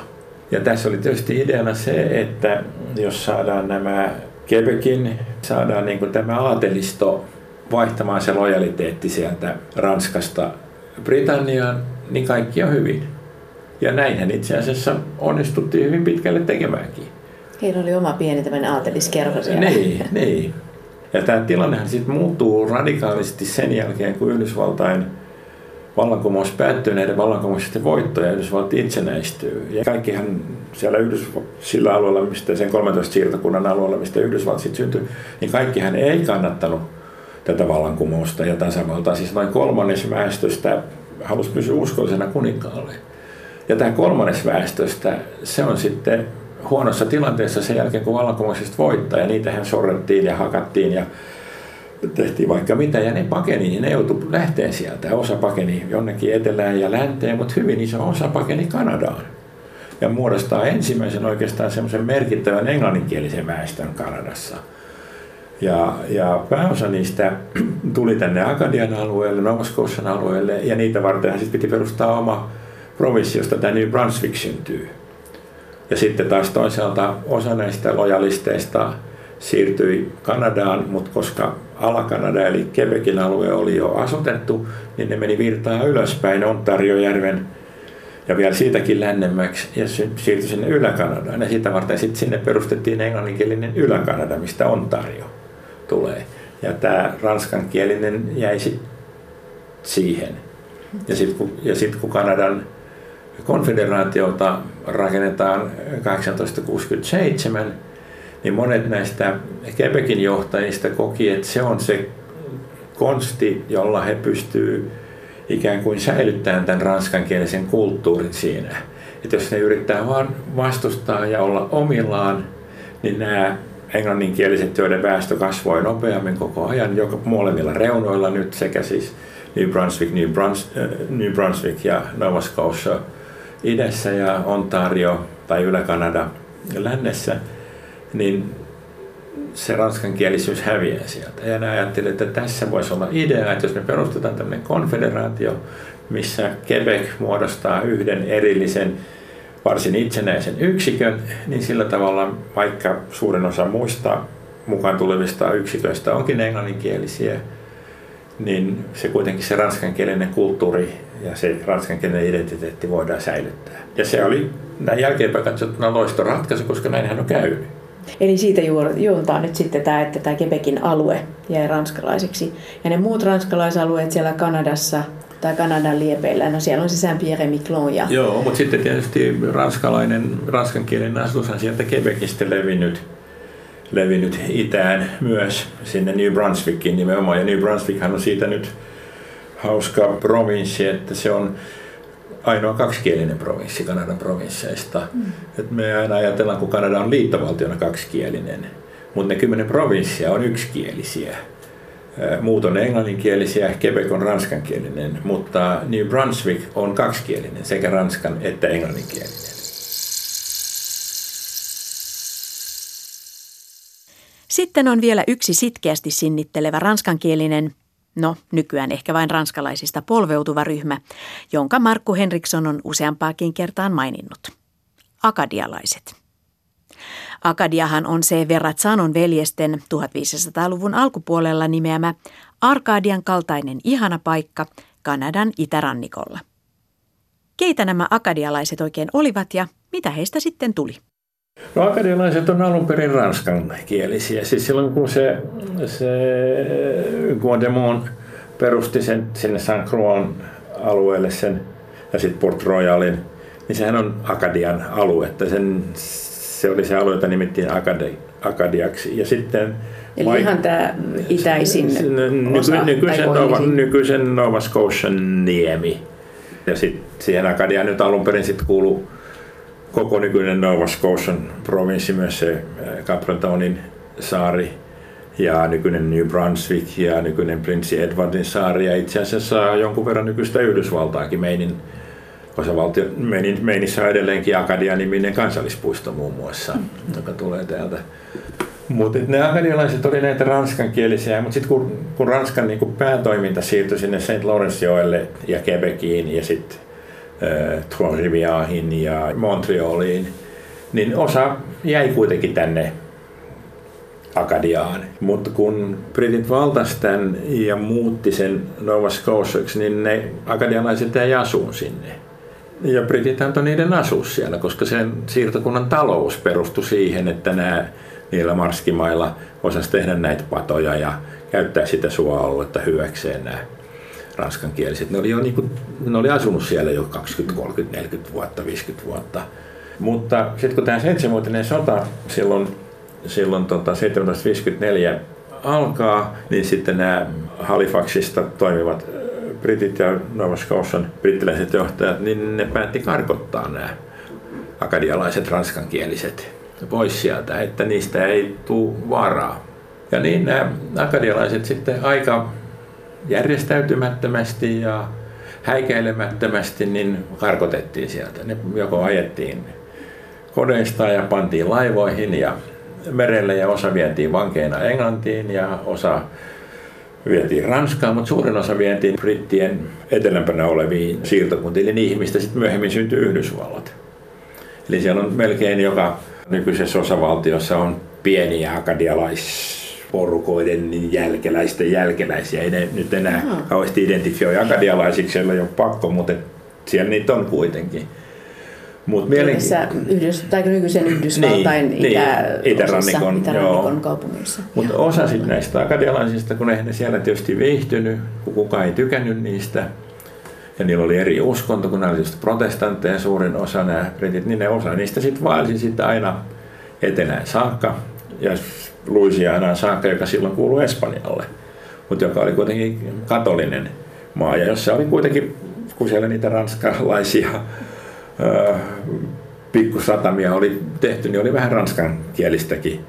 Ja tässä oli tietysti ideana se, että jos saadaan nämä Quebecin, saadaan niin tämä aatelisto vaihtamaan se lojaliteetti sieltä Ranskasta Britanniaan, niin kaikki on hyvin. Ja näinhän itse asiassa onnistuttiin hyvin pitkälle tekemäänkin. Heillä oli oma pieni tämmöinen aateliskerho siellä. Niin, niin. Ja tämä tilannehan sitten muuttuu radikaalisti sen jälkeen, kun Yhdysvaltain vallankumous päättyy näiden vallankumousten voittoja ja Yhdysvallat itsenäistyy. Ja kaikkihan siellä Yhdysv- sillä alueella, mistä sen 13 siirtokunnan alueella, mistä Yhdysvallat sitten syntyi, niin kaikkihan ei kannattanut tätä vallankumousta ja tasavaltaa. Siis noin kolmannes väestöstä halusi pysyä uskollisena kuninkaalle. Ja tämä kolmannes väestöstä, se on sitten huonossa tilanteessa sen jälkeen, kun vallankumouksesta voittaa. Ja niitähän sorrettiin ja hakattiin ja tehtiin vaikka mitä. Ja ne pakeni, niin ne joutui lähteen sieltä. Osa pakeni jonnekin etelään ja länteen, mutta hyvin iso osa pakeni Kanadaan. Ja muodostaa ensimmäisen oikeastaan semmoisen merkittävän englanninkielisen väestön Kanadassa – ja, ja pääosa niistä tuli tänne Akadian alueelle, Nova alueelle, ja niitä varten sitten piti perustaa oma provinssi, josta tämä New Brunswick syntyy. Ja sitten taas toisaalta osa näistä lojalisteista siirtyi Kanadaan, mutta koska Ala-Kanada eli Quebecin alue oli jo asutettu, niin ne meni virtaa ylöspäin Ontariojärven ja vielä siitäkin lännemmäksi ja siirtyi sinne Ylä-Kanadaan. Ja sitä varten sitten sinne perustettiin englanninkielinen Ylä-Kanada, mistä Ontario tulee. Ja tämä ranskankielinen jäisi siihen. Ja sitten kun, ja sit, kun Kanadan konfederaatiota rakennetaan 1867, niin monet näistä Quebecin johtajista koki, että se on se konsti, jolla he pystyvät ikään kuin säilyttämään tämän ranskankielisen kulttuurin siinä. Että jos ne yrittää vaan vastustaa ja olla omillaan, niin nämä englanninkieliset, joiden väestö kasvoi nopeammin koko ajan, joka molemmilla reunoilla nyt sekä siis New Brunswick, New, Bruns, äh, New Brunswick ja Nova Scotia idässä ja Ontario tai Ylä-Kanada lännessä, niin se ranskankielisyys häviää sieltä. Ja ne ajattelivat, että tässä voisi olla idea, että jos me perustetaan tämmöinen konfederaatio, missä Quebec muodostaa yhden erillisen varsin itsenäisen yksikön, niin sillä tavalla vaikka suurin osa muista mukaan tulevista yksiköistä onkin englanninkielisiä, niin se kuitenkin se ranskankielinen kulttuuri ja se ranskankielinen identiteetti voidaan säilyttää. Ja se oli näin jälkeenpäin katsottuna loistoratkaisu, koska näinhän on käynyt. Eli siitä juontaa nyt sitten tämä, että tämä Quebecin alue jäi ranskalaiseksi. Ja ne muut ranskalaisalueet siellä Kanadassa tai Kanadan liepeillä. No siellä on se Saint-Pierre Miquelon. Ja... Joo, mutta sitten tietysti ranskalainen, ranskankielinen asutus on sieltä Quebecistä levinnyt, levinnyt itään myös sinne New Brunswickiin nimenomaan. Ja New Brunswickhan on siitä nyt hauska provinssi, että se on ainoa kaksikielinen provinssi Kanadan provinsseista. Mm. Et me aina ajatellaan, kun Kanada on liittovaltiona kaksikielinen, mutta ne kymmenen provinssia on yksikielisiä. Muut on englanninkielisiä, Quebec on ranskankielinen, mutta New Brunswick on kaksikielinen, sekä ranskan että englanninkielinen. Sitten on vielä yksi sitkeästi sinnittelevä ranskankielinen, no nykyään ehkä vain ranskalaisista polveutuva ryhmä, jonka Markku Henriksson on useampaakin kertaan maininnut. Akadialaiset. Akadiahan on se Verratsanon veljesten 1500-luvun alkupuolella nimeämä Arkadian kaltainen ihana paikka Kanadan itärannikolla. Keitä nämä akadialaiset oikein olivat ja mitä heistä sitten tuli? No, akadialaiset on alun perin ranskankielisiä. Siis silloin kun se, se Guademon perusti sen sinne Saint Croixin alueelle sen ja sitten Port Royalin niin sehän on Akadian alue. Että sen, se oli se alue, jota nimittiin Akadi, Akadiaksi. Ja sitten Eli Vaik- ihan tämä itäisin nyky- osa, nykyisen, Nova, nykyisen Nova Scotian niemi. Ja sitten siihen Akadiaan nyt alun perin sitten kuuluu koko nykyinen Nova Scotian provinssi, myös se Capretonin saari ja nykyinen New Brunswick ja nykyinen Prinssi Edwardin saari ja itse asiassa jonkun verran nykyistä Yhdysvaltaakin meinin osavaltio, meinissä on edelleenkin Akadia-niminen kansallispuisto muun muassa, joka tulee täältä. Mutta ne akadialaiset oli näitä ranskankielisiä, mutta sitten kun, kun Ranskan niin kun päätoiminta siirtyi sinne St. Lawrencejoelle ja Quebeciin ja sitten äh, Trois-Rivieriin ja Montrealiin, niin osa jäi kuitenkin tänne Akadiaan. Mutta kun britit valtas tämän ja muutti sen Nova Scotiaksi, niin ne akadialaiset jäi asuun sinne. Ja britit antoi niiden asua siellä, koska sen siirtokunnan talous perustui siihen, että nämä niillä marskimailla osasi tehdä näitä patoja ja käyttää sitä suoaluetta hyväkseen nämä ranskankieliset. Ne oli, jo niin kuin, ne oli asunut siellä jo 20, 30, 40 vuotta, 50 vuotta. Mutta sitten kun tämä seitsemänvuotinen sota silloin, silloin tota 1754 alkaa, niin sitten nämä Halifaxista toimivat britit ja Nova Scotian brittiläiset johtajat, niin ne päätti karkottaa nämä akadialaiset ranskankieliset pois sieltä, että niistä ei tule varaa. Ja niin nämä akadialaiset sitten aika järjestäytymättömästi ja häikäilemättömästi niin karkotettiin sieltä. Ne joko ajettiin kodeista ja pantiin laivoihin ja merelle ja osa vietiin vankeina Englantiin ja osa vietiin Ranskaan, mutta suurin osa vietiin brittien etelämpänä oleviin siirtokuntiin, eli niihin, mistä sitten myöhemmin syntyi Yhdysvallat. Eli siellä on melkein joka nykyisessä osavaltiossa on pieniä akadialaisporukoiden jälkeläisten jälkeläisiä. Ei ne nyt enää Aha. kauheasti identifioi akadialaisiksi, siellä ei ole pakko, mutta siellä niitä on kuitenkin. Mut mielenki- Yhdys, tai nykyisen Yhdysvaltain niin, itä, niin, itärannikon, itärannikon kaupungissa. Mutta osa sit näistä akadialaisista, kun eihän ne siellä tietysti viihtynyt, kun kukaan ei tykännyt niistä, ja niillä oli eri uskonto, kun ne oli just protestantteja suurin osa nämä britit, niin ne osa niistä sitten vaelsi sitten aina etelään saakka. Ja Louisianaan saakka, joka silloin kuului Espanjalle, mutta joka oli kuitenkin katolinen maa. Ja jossa oli kuitenkin, kun siellä niitä ranskalaisia pikkusatamia oli tehty, niin oli vähän ranskankielistäkin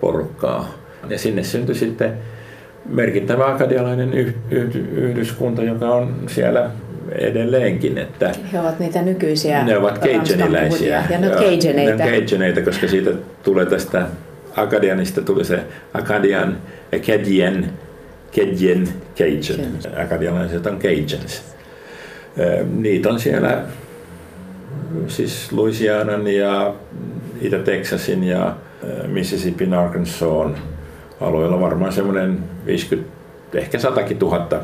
porukkaa. Ja sinne syntyi sitten merkittävä akadialainen yhdyskunta, joka on siellä edelleenkin. Että He ovat niitä nykyisiä Ne ovat Cajuaniläisiä. Ja ne ovat Cajuneita. Ne Cajuneita, koska siitä tulee tästä Akadianista tuli se Akadian, Acadian, Cajun, Cajun. Akadialaiset on Cajuns. Niitä on siellä siis Louisianan ja Itä-Texasin ja Mississippi, Arkansasin alueella varmaan semmoinen 50, ehkä satakin tuhatta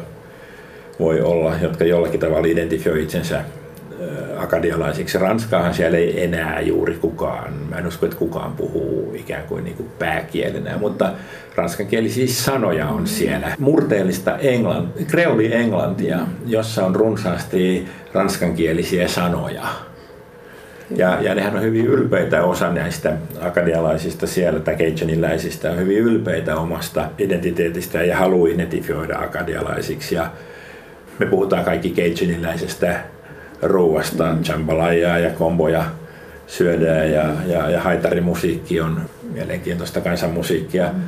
voi olla, jotka jollakin tavalla identifioi itsensä akadialaisiksi. Ranskaahan siellä ei enää juuri kukaan, mä en usko, että kukaan puhuu ikään kuin, niin kuin pääkielenä, mutta ranskankielisiä sanoja on siellä. Murteellista englant, kreoli-englantia, jossa on runsaasti ranskankielisiä sanoja. Ja, ja nehän on hyvin ylpeitä, osa näistä akadialaisista siellä tai keitsaniläisistä on hyvin ylpeitä omasta identiteetistä ja haluaa identifioida akadialaisiksi. Ja me puhutaan kaikki keitsaniläisestä ruuasta, jambalajaa ja komboja syödään ja, ja, ja haitarimusiikki on mielenkiintoista kansanmusiikkia. Mm.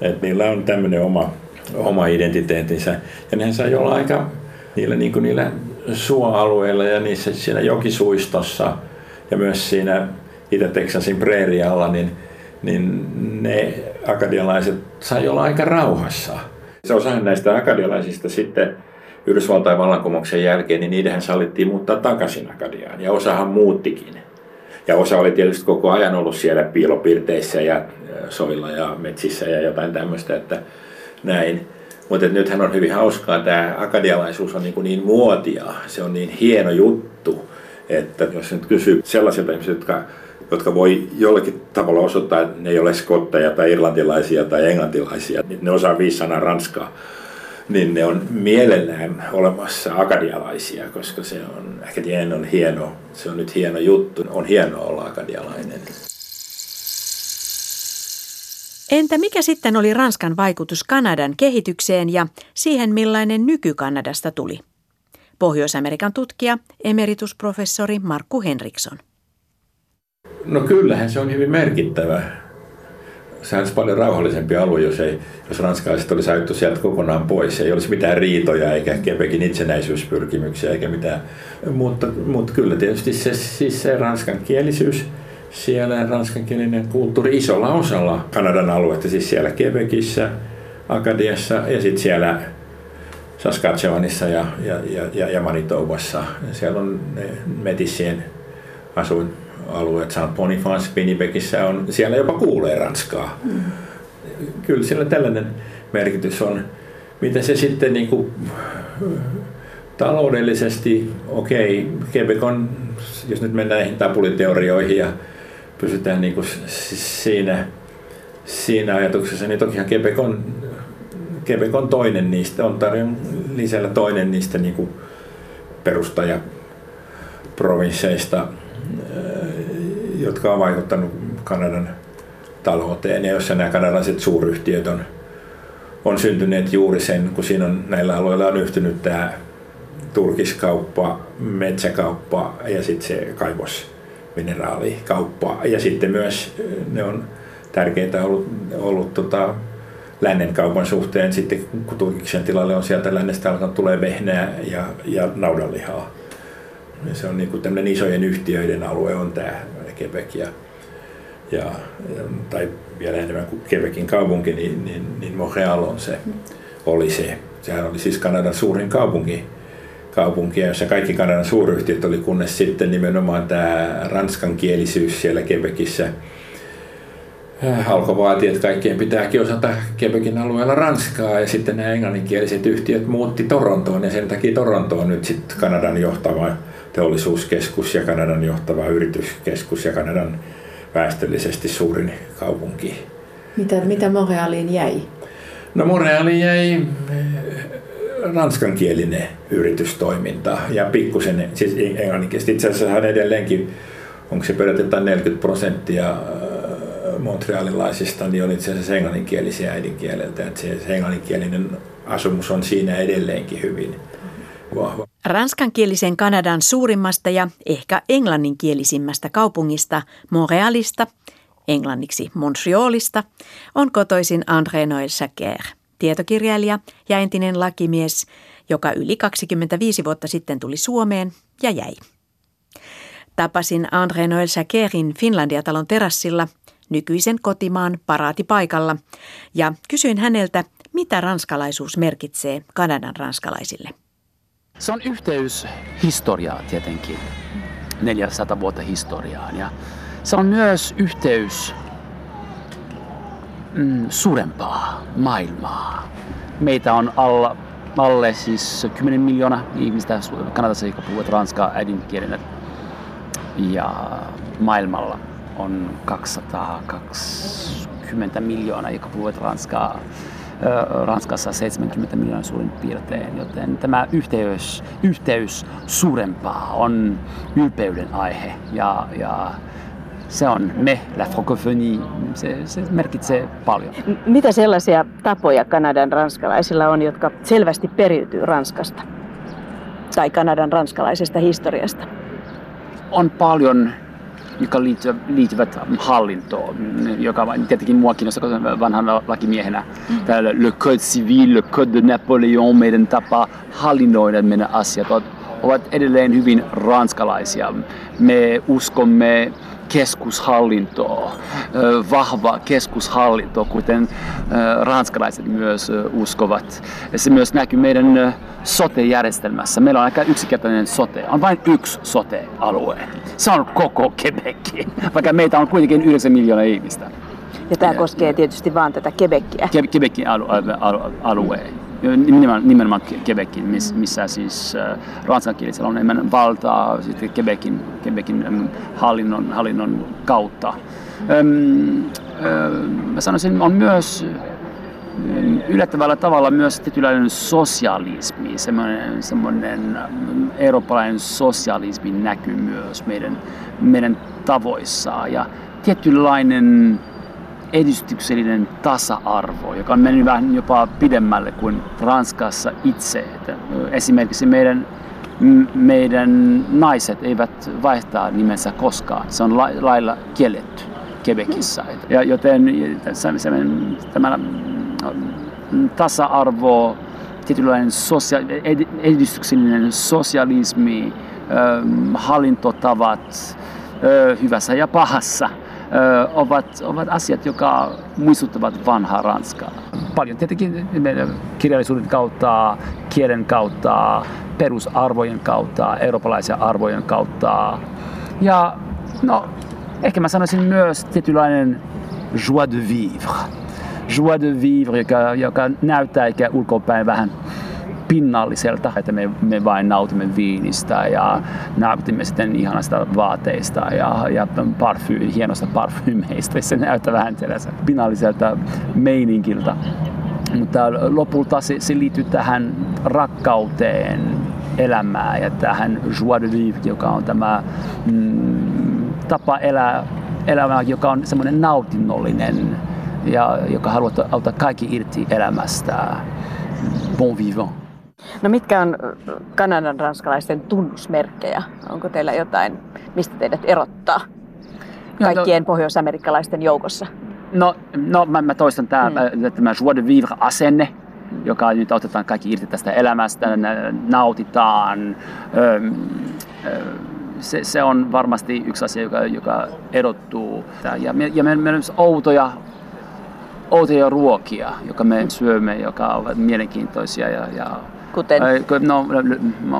Et niillä on tämmöinen oma, oma identiteetinsä. Ja nehän saa olla aika niillä, niin kuin niillä suoalueilla ja niissä siinä jokisuistossa – ja myös siinä Itä-Teksasin preerialla, niin, niin ne akadialaiset sai olla aika rauhassa. Se osa näistä akadialaisista sitten Yhdysvaltain vallankumouksen jälkeen, niin niidenhän sallittiin muuttaa takaisin Akadiaan, ja osahan muuttikin. Ja osa oli tietysti koko ajan ollut siellä piilopirteissä ja soilla ja metsissä ja jotain tämmöistä, että näin. Mutta nythän on hyvin hauskaa, tämä akadialaisuus on niin, kuin niin muotia, se on niin hieno juttu, että jos nyt kysyy sellaisilta ihmisiltä, jotka, jotka voi jollakin tavalla osoittaa, että ne ei ole skotteja tai irlantilaisia tai englantilaisia, niin ne osaa viisi sanaa ranskaa, niin ne on mielellään olemassa akadialaisia, koska se on, akadian on hieno, se on nyt hieno juttu, on hieno olla akadialainen. Entä mikä sitten oli Ranskan vaikutus Kanadan kehitykseen ja siihen millainen nyky-Kanadasta tuli? Pohjois-Amerikan tutkija, emeritusprofessori Markku Henriksson. No kyllähän se on hyvin merkittävä. Sehän olisi paljon rauhallisempi alue, jos, ei, jos ranskalaiset olisi ajettu sieltä kokonaan pois. Ei olisi mitään riitoja eikä Quebecin itsenäisyyspyrkimyksiä eikä mitään. Mutta, mutta kyllä tietysti se, siis se ranskan kielisyys siellä ranskankielinen kulttuuri isolla osalla Kanadan aluetta, siis siellä Quebecissä, Akadiassa ja sitten siellä Saskatchewanissa ja, ja, ja, ja Manitobassa. Siellä on ne metissien asuinalueet, St. Boniface, Pinnipekissä on, siellä jopa kuulee ranskaa. Mm. Kyllä siellä tällainen merkitys on. Miten se sitten niin kuin, taloudellisesti, okei, okay, Quebec on, jos nyt mennään näihin tapuliteorioihin ja pysytään niin kuin siinä, siinä ajatuksessa, niin tokihan Quebec on Quebec on toinen niistä, Ontarion lisällä toinen niistä niin kuin perustajaprovinsseista, jotka on vaikuttanut Kanadan talouteen ja jossa nämä kanadalaiset suuryhtiöt on, on syntyneet juuri sen, kun siinä on, näillä alueilla on yhtynyt tämä turkiskauppa, metsäkauppa ja sitten se kaivosmineraalikauppa. Ja sitten myös ne on tärkeitä ollut, ollut tota, lännen kaupan suhteen sitten kun turkiksen tilalle on sieltä lännestä alkanut tulee vehnää ja, ja naudanlihaa. Ja se on niin kuin tämmöinen isojen yhtiöiden alue on tämä Quebec ja, ja, tai vielä enemmän kuin Quebecin kaupunki, niin, niin, niin Montreal on se, oli se. Sehän oli siis Kanadan suurin kaupunki, kaupunki, jossa kaikki Kanadan suuryhtiöt oli, kunnes sitten nimenomaan tämä ranskankielisyys siellä Quebecissä – Alkoi vaatia, että kaikkien pitääkin osata Quebecin alueella ranskaa ja sitten nämä englanninkieliset yhtiöt muutti Torontoon ja sen takia Toronto on nyt sitten Kanadan johtava teollisuuskeskus ja Kanadan johtava yrityskeskus ja Kanadan väestöllisesti suurin kaupunki. Mitä, mitä Montrealiin jäi? No Montrealiin jäi ranskankielinen yritystoiminta ja pikkusen, siis englanninkielistä. Itse asiassa hän edelleenkin, onko se periaatteessa 40 prosenttia montrealilaisista niin on itse asiassa englanninkielisiä äidinkieleltä, että se, englanninkielinen asumus on siinä edelleenkin hyvin vahva. Ranskankielisen Kanadan suurimmasta ja ehkä englanninkielisimmästä kaupungista Montrealista, englanniksi Montrealista, on kotoisin André Noël Jacquer, tietokirjailija ja entinen lakimies, joka yli 25 vuotta sitten tuli Suomeen ja jäi. Tapasin André Noël Jacquerin Finlandia-talon terassilla – nykyisen kotimaan paraatipaikalla ja kysyin häneltä, mitä ranskalaisuus merkitsee Kanadan ranskalaisille. Se on yhteys historiaa tietenkin, 400 vuotta historiaan ja se on myös yhteys mm, suurempaa maailmaa. Meitä on alla, alle siis 10 miljoonaa ihmistä Kanadassa, jotka puhuvat ranskaa äidinkielenä ja maailmalla on 220 miljoonaa, jotka puhuvat ranskaa. Ranskassa 70 miljoonaa suurin piirtein, joten tämä yhteys, yhteys suurempaa on ylpeyden aihe ja, ja se on me, la francophonie, se, se merkitsee paljon. Mitä sellaisia tapoja Kanadan ranskalaisilla on, jotka selvästi periytyy Ranskasta tai Kanadan ranskalaisesta historiasta? On paljon jotka liittyvät hallintoon, joka tietenkin mua kiinnostaa vanhana lakimiehenä. Mm. Täällä Le Code Civil, Le Code de Napoleon, meidän tapa hallinnoida meidän asiat ovat edelleen hyvin ranskalaisia. Me uskomme keskushallintoa, vahva keskushallinto, kuten ranskalaiset myös uskovat. Se myös näkyy meidän sote-järjestelmässä. Meillä on aika yksinkertainen sote. On vain yksi sote-alue. Se on koko Quebec, vaikka meitä on kuitenkin 9 miljoonaa ihmistä. Ja tämä koskee tietysti vain tätä Quebecia. Quebecin alue nimenomaan, nimenomaan Quebecin, missä siis ranskankielisellä on enemmän valtaa sitten Quebecin, Quebecin hallinnon, hallinnon kautta. Mä sanoisin, on myös yllättävällä tavalla myös tietynlainen sosialismi, semmoinen, semmoinen eurooppalainen sosialismi näkyy myös meidän, meidän tavoissa ja tietynlainen edistyksellinen tasa-arvo, joka on mennyt vähän jopa pidemmälle kuin Ranskassa itse. Että esimerkiksi meidän, meidän naiset eivät vaihtaa nimensä koskaan. Se on lailla kielletty Quebecissä. Ja joten tämä tasa-arvo, tietynlainen sosia- edistyksellinen sosialismi, hallintotavat hyvässä ja pahassa ovat, ovat asiat, jotka muistuttavat vanhaa Ranskaa. Paljon tietenkin kirjallisuuden kautta, kielen kautta, perusarvojen kautta, eurooppalaisen arvojen kautta. Ja no, ehkä mä sanoisin myös tietynlainen joie de vivre. Joie de vivre, joka, joka näyttää ehkä ulkopäin vähän pinnalliselta, että me, me vain nautimme viinistä ja nautimme sitten ihanasta vaateista ja, ja parfy, hienosta parfymeistä. Se näyttää vähän pinnalliselta meininkiltä. Mutta lopulta se, se liittyy tähän rakkauteen elämää ja tähän joie de vivre, joka on tämä mm, tapa elää elämää, joka on semmoinen nautinnollinen ja joka haluaa auttaa kaikki irti elämästä. Bon vivant. No mitkä on Kanadan ranskalaisten tunnusmerkkejä? Onko teillä jotain, mistä teidät erottaa no, kaikkien no, pohjoisamerikkalaisten joukossa? No, no mä, mä toistan tämä, mm. tämä joie de vivre-asenne, joka nyt otetaan kaikki irti tästä elämästä, nautitaan. se, se on varmasti yksi asia, joka, joka erottuu. Ja, me, ja meillä on myös outoja, outoja ruokia, joka me syömme, joka ovat mielenkiintoisia ja, ja Kuten? No,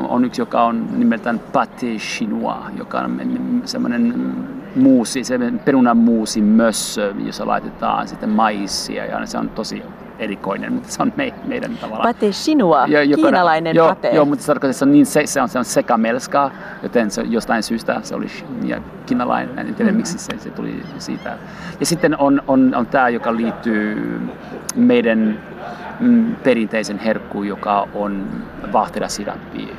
on yksi, joka on nimeltään pâté chinois, joka on semmoinen muusi, se perunamuusi mössö, jossa laitetaan sitten maissia ja se on tosi erikoinen, mutta se on me, meidän tavallaan. Pate sinua, jo, joka, kiinalainen joo, pate. Joo, mutta se tarkoittaa, että se on, niin se, se on, se on sekamelska, joten se, jostain syystä se oli ja kiinalainen, en tiedä mm. miksi se, se tuli siitä. Ja sitten on, on, on tämä, joka liittyy meidän mm, perinteisen herkkuun, joka on vahterasirappi.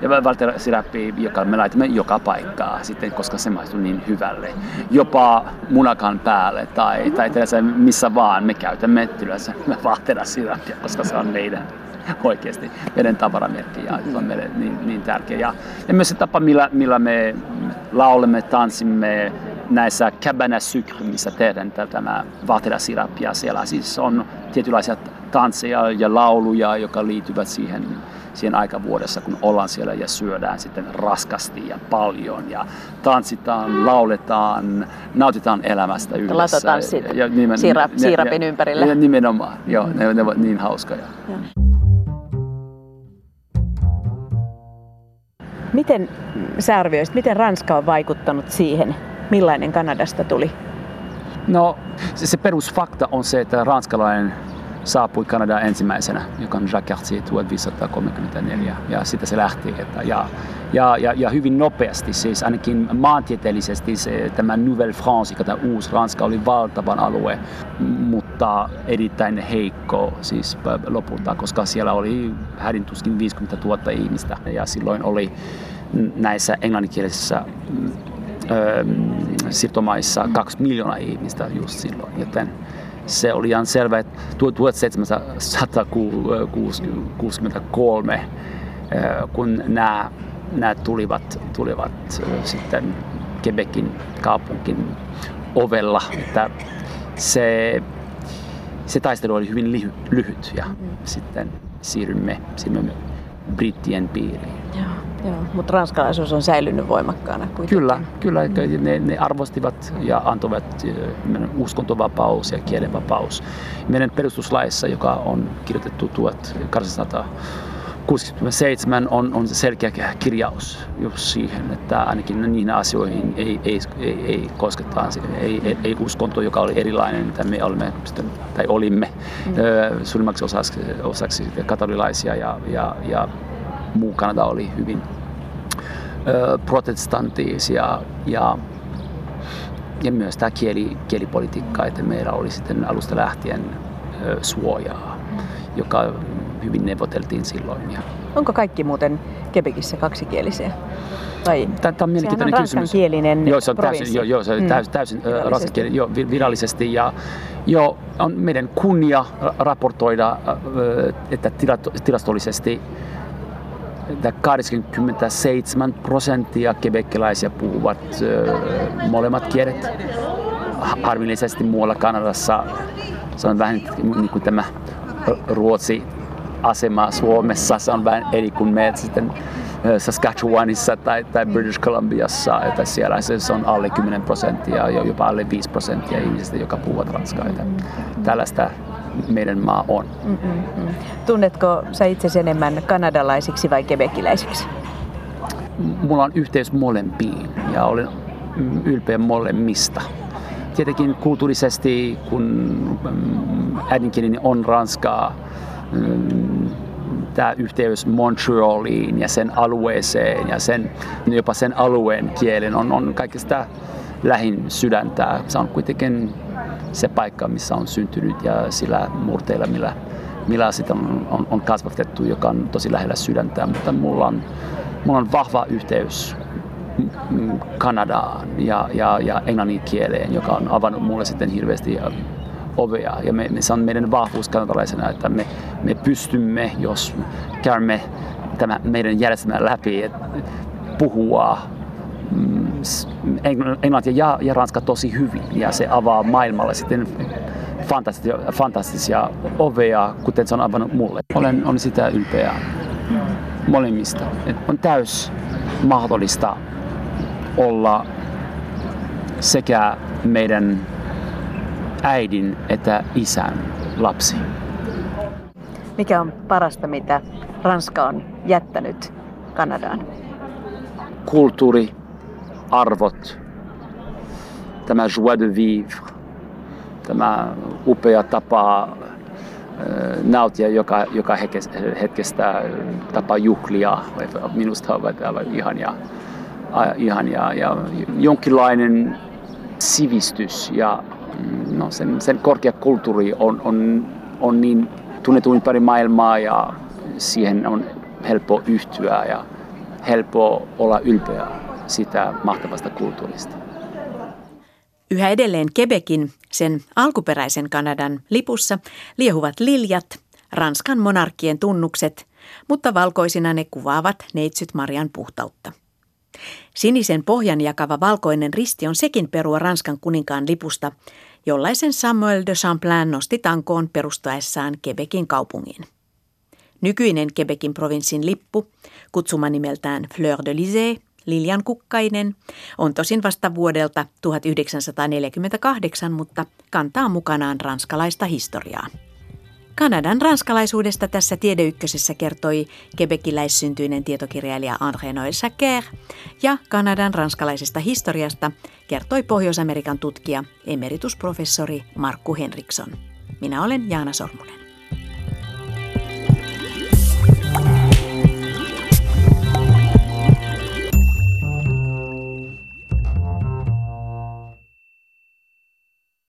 Ja vahterasirappi, joka me laitamme joka paikkaa sitten, koska se maistuu niin hyvälle. Jopa munakan päälle tai, tai missä vaan me käytämme yleensä vahterasirappia, koska se on meidän oikeasti meidän tavaramerkki ja se on meille niin, niin tärkeä. Ja, ja myös se tapa, millä, millä me laulemme, tanssimme, näissä cabana sucre, missä tehdään tämä vahterasirappia. Siellä siis on tietynlaisia tansseja ja lauluja, jotka liittyvät siihen, siihen aikavuodessa, kun ollaan siellä ja syödään sitten raskasti ja paljon ja tanssitaan, lauletaan, nautitaan elämästä yhdessä. Latatanssit ja, nimen, siirap, ne, siirapin ja, ympärillä. Ja nimenomaan, joo, ne, ne ovat niin hauskoja. Ja. Miten sä arvioisit, miten Ranska on vaikuttanut siihen, millainen Kanadasta tuli? No se, perusfakta on se, että ranskalainen saapui Kanadaan ensimmäisenä, joka on Jacques Cartier 1534, ja sitä se lähti. Että, ja, ja, ja, ja, hyvin nopeasti, siis ainakin maantieteellisesti se, tämä Nouvelle-France, tämä uusi Ranska, oli valtavan alue, mutta erittäin heikko siis lopulta, koska siellä oli hädintuskin 50 000 ihmistä, ja silloin oli näissä englanninkielisissä siirtomaissa kaksi miljoonaa ihmistä just silloin, joten se oli ihan selvä, että 1763, kun nämä, nämä tulivat, tulivat sitten Quebecin kaupunkin ovella, että se, se taistelu oli hyvin lyhyt ja mm. sitten siirrymme, siirrymme brittien piiriin. Joo, joo. mutta ranskalaisuus on säilynyt voimakkaana kuitenkin. Kyllä, kyllä ne, ne arvostivat ja antoivat meidän uskontovapaus ja kielenvapaus. Meidän perustuslaissa, joka on kirjoitettu 1800 67 on, on se selkeä kirjaus just siihen, että ainakin niihin asioihin ei, ei, ei, ei kosketa, ei, ei, ei uskonto, joka oli erilainen, mitä me olemme, tai olimme mm. suurimmaksi osaksi, osaksi katolilaisia ja, ja, ja muu Kanada oli hyvin ö, protestantisia ja, ja myös tämä kieli, kielipolitiikka, että meillä oli sitten alusta lähtien suojaa, joka hyvin neuvoteltiin silloin. Ja Onko kaikki muuten Quebecissä kaksikielisiä? Vai? Tämä on mielenkiintoinen on kysymys. kielinen joo, se on täysin, joo, joo, se on mm. täysin, täysin ranskakielinen joo, virallisesti. Ja, joo, on meidän kunnia raportoida, että tilastollisesti että 87 prosenttia kebekkiläisiä puhuvat molemmat kielet. Harmillisesti muualla Kanadassa se on vähän niin kuin tämä ruotsi asema Suomessa. Se on vähän eri kuin me sitten Saskatchewanissa tai, tai British Columbiassa, että siellä se on alle 10 prosenttia, jopa alle 5 prosenttia ihmisistä, jotka puhuvat ranskaa. Tällaista meidän maa on. Mm-mm. Tunnetko sä itse enemmän kanadalaisiksi vai kebekiläisiksi? Mulla on yhteys molempiin ja olen ylpeä molemmista. Tietenkin kulttuurisesti, kun mm, äidinkielini on ranskaa, mm, tämä yhteys Montrealiin ja sen alueeseen ja sen, jopa sen alueen kielen on, on kaikista lähin sydäntä. Se on kuitenkin paikka, missä on syntynyt ja sillä murteilla, millä, millä sitä on, on, on kasvatettu, joka on tosi lähellä sydäntä. Mutta mulla on, mulla on vahva yhteys Kanadaan ja, ja, ja englannin kieleen, joka on avannut mulle sitten hirveästi ovea. Ja me, se on meidän vahvuus kanadalaisena, että me, me pystymme, jos käymme tämä meidän järjestelmä läpi, että puhua mm, englantia ja, ja ranska tosi hyvin ja se avaa maailmalle sitten fantastisia, fantastisia ovea, kuten se on avannut mulle. Olen on sitä ylpeä molemmista. Et on täys mahdollista olla sekä meidän äidin että isän lapsi. Mikä on parasta, mitä Ranska on jättänyt Kanadaan? Kulttuuri, arvot, tämä joie de vivre, tämä upea tapa nauttia joka, joka hetkestä tapa juhlia. Minusta ovat aivan ihania, ihania ja jonkinlainen sivistys ja mm, no, sen, sen korkea kulttuuri on, on, on niin tunnettu ympäri maailmaa ja siihen on helppo yhtyä ja helppo olla ylpeä sitä mahtavasta kulttuurista. Yhä edelleen Quebecin, sen alkuperäisen Kanadan lipussa, liehuvat liljat, Ranskan monarkkien tunnukset, mutta valkoisina ne kuvaavat neitsyt Marian puhtautta. Sinisen pohjan jakava valkoinen risti on sekin perua Ranskan kuninkaan lipusta, jollaisen Samuel de Champlain nosti tankoon perustaessaan Quebecin kaupungin. Nykyinen Quebecin provinssin lippu, kutsuma nimeltään Fleur de Lysée, Liljan Kukkainen, on tosin vasta vuodelta 1948, mutta kantaa mukanaan ranskalaista historiaa. Kanadan ranskalaisuudesta tässä tiedeykkösessä kertoi kebekiläissyntyinen tietokirjailija André Noël Sacker ja Kanadan ranskalaisesta historiasta kertoi Pohjois-Amerikan tutkija emeritusprofessori Markku Henriksson. Minä olen Jaana Sormunen.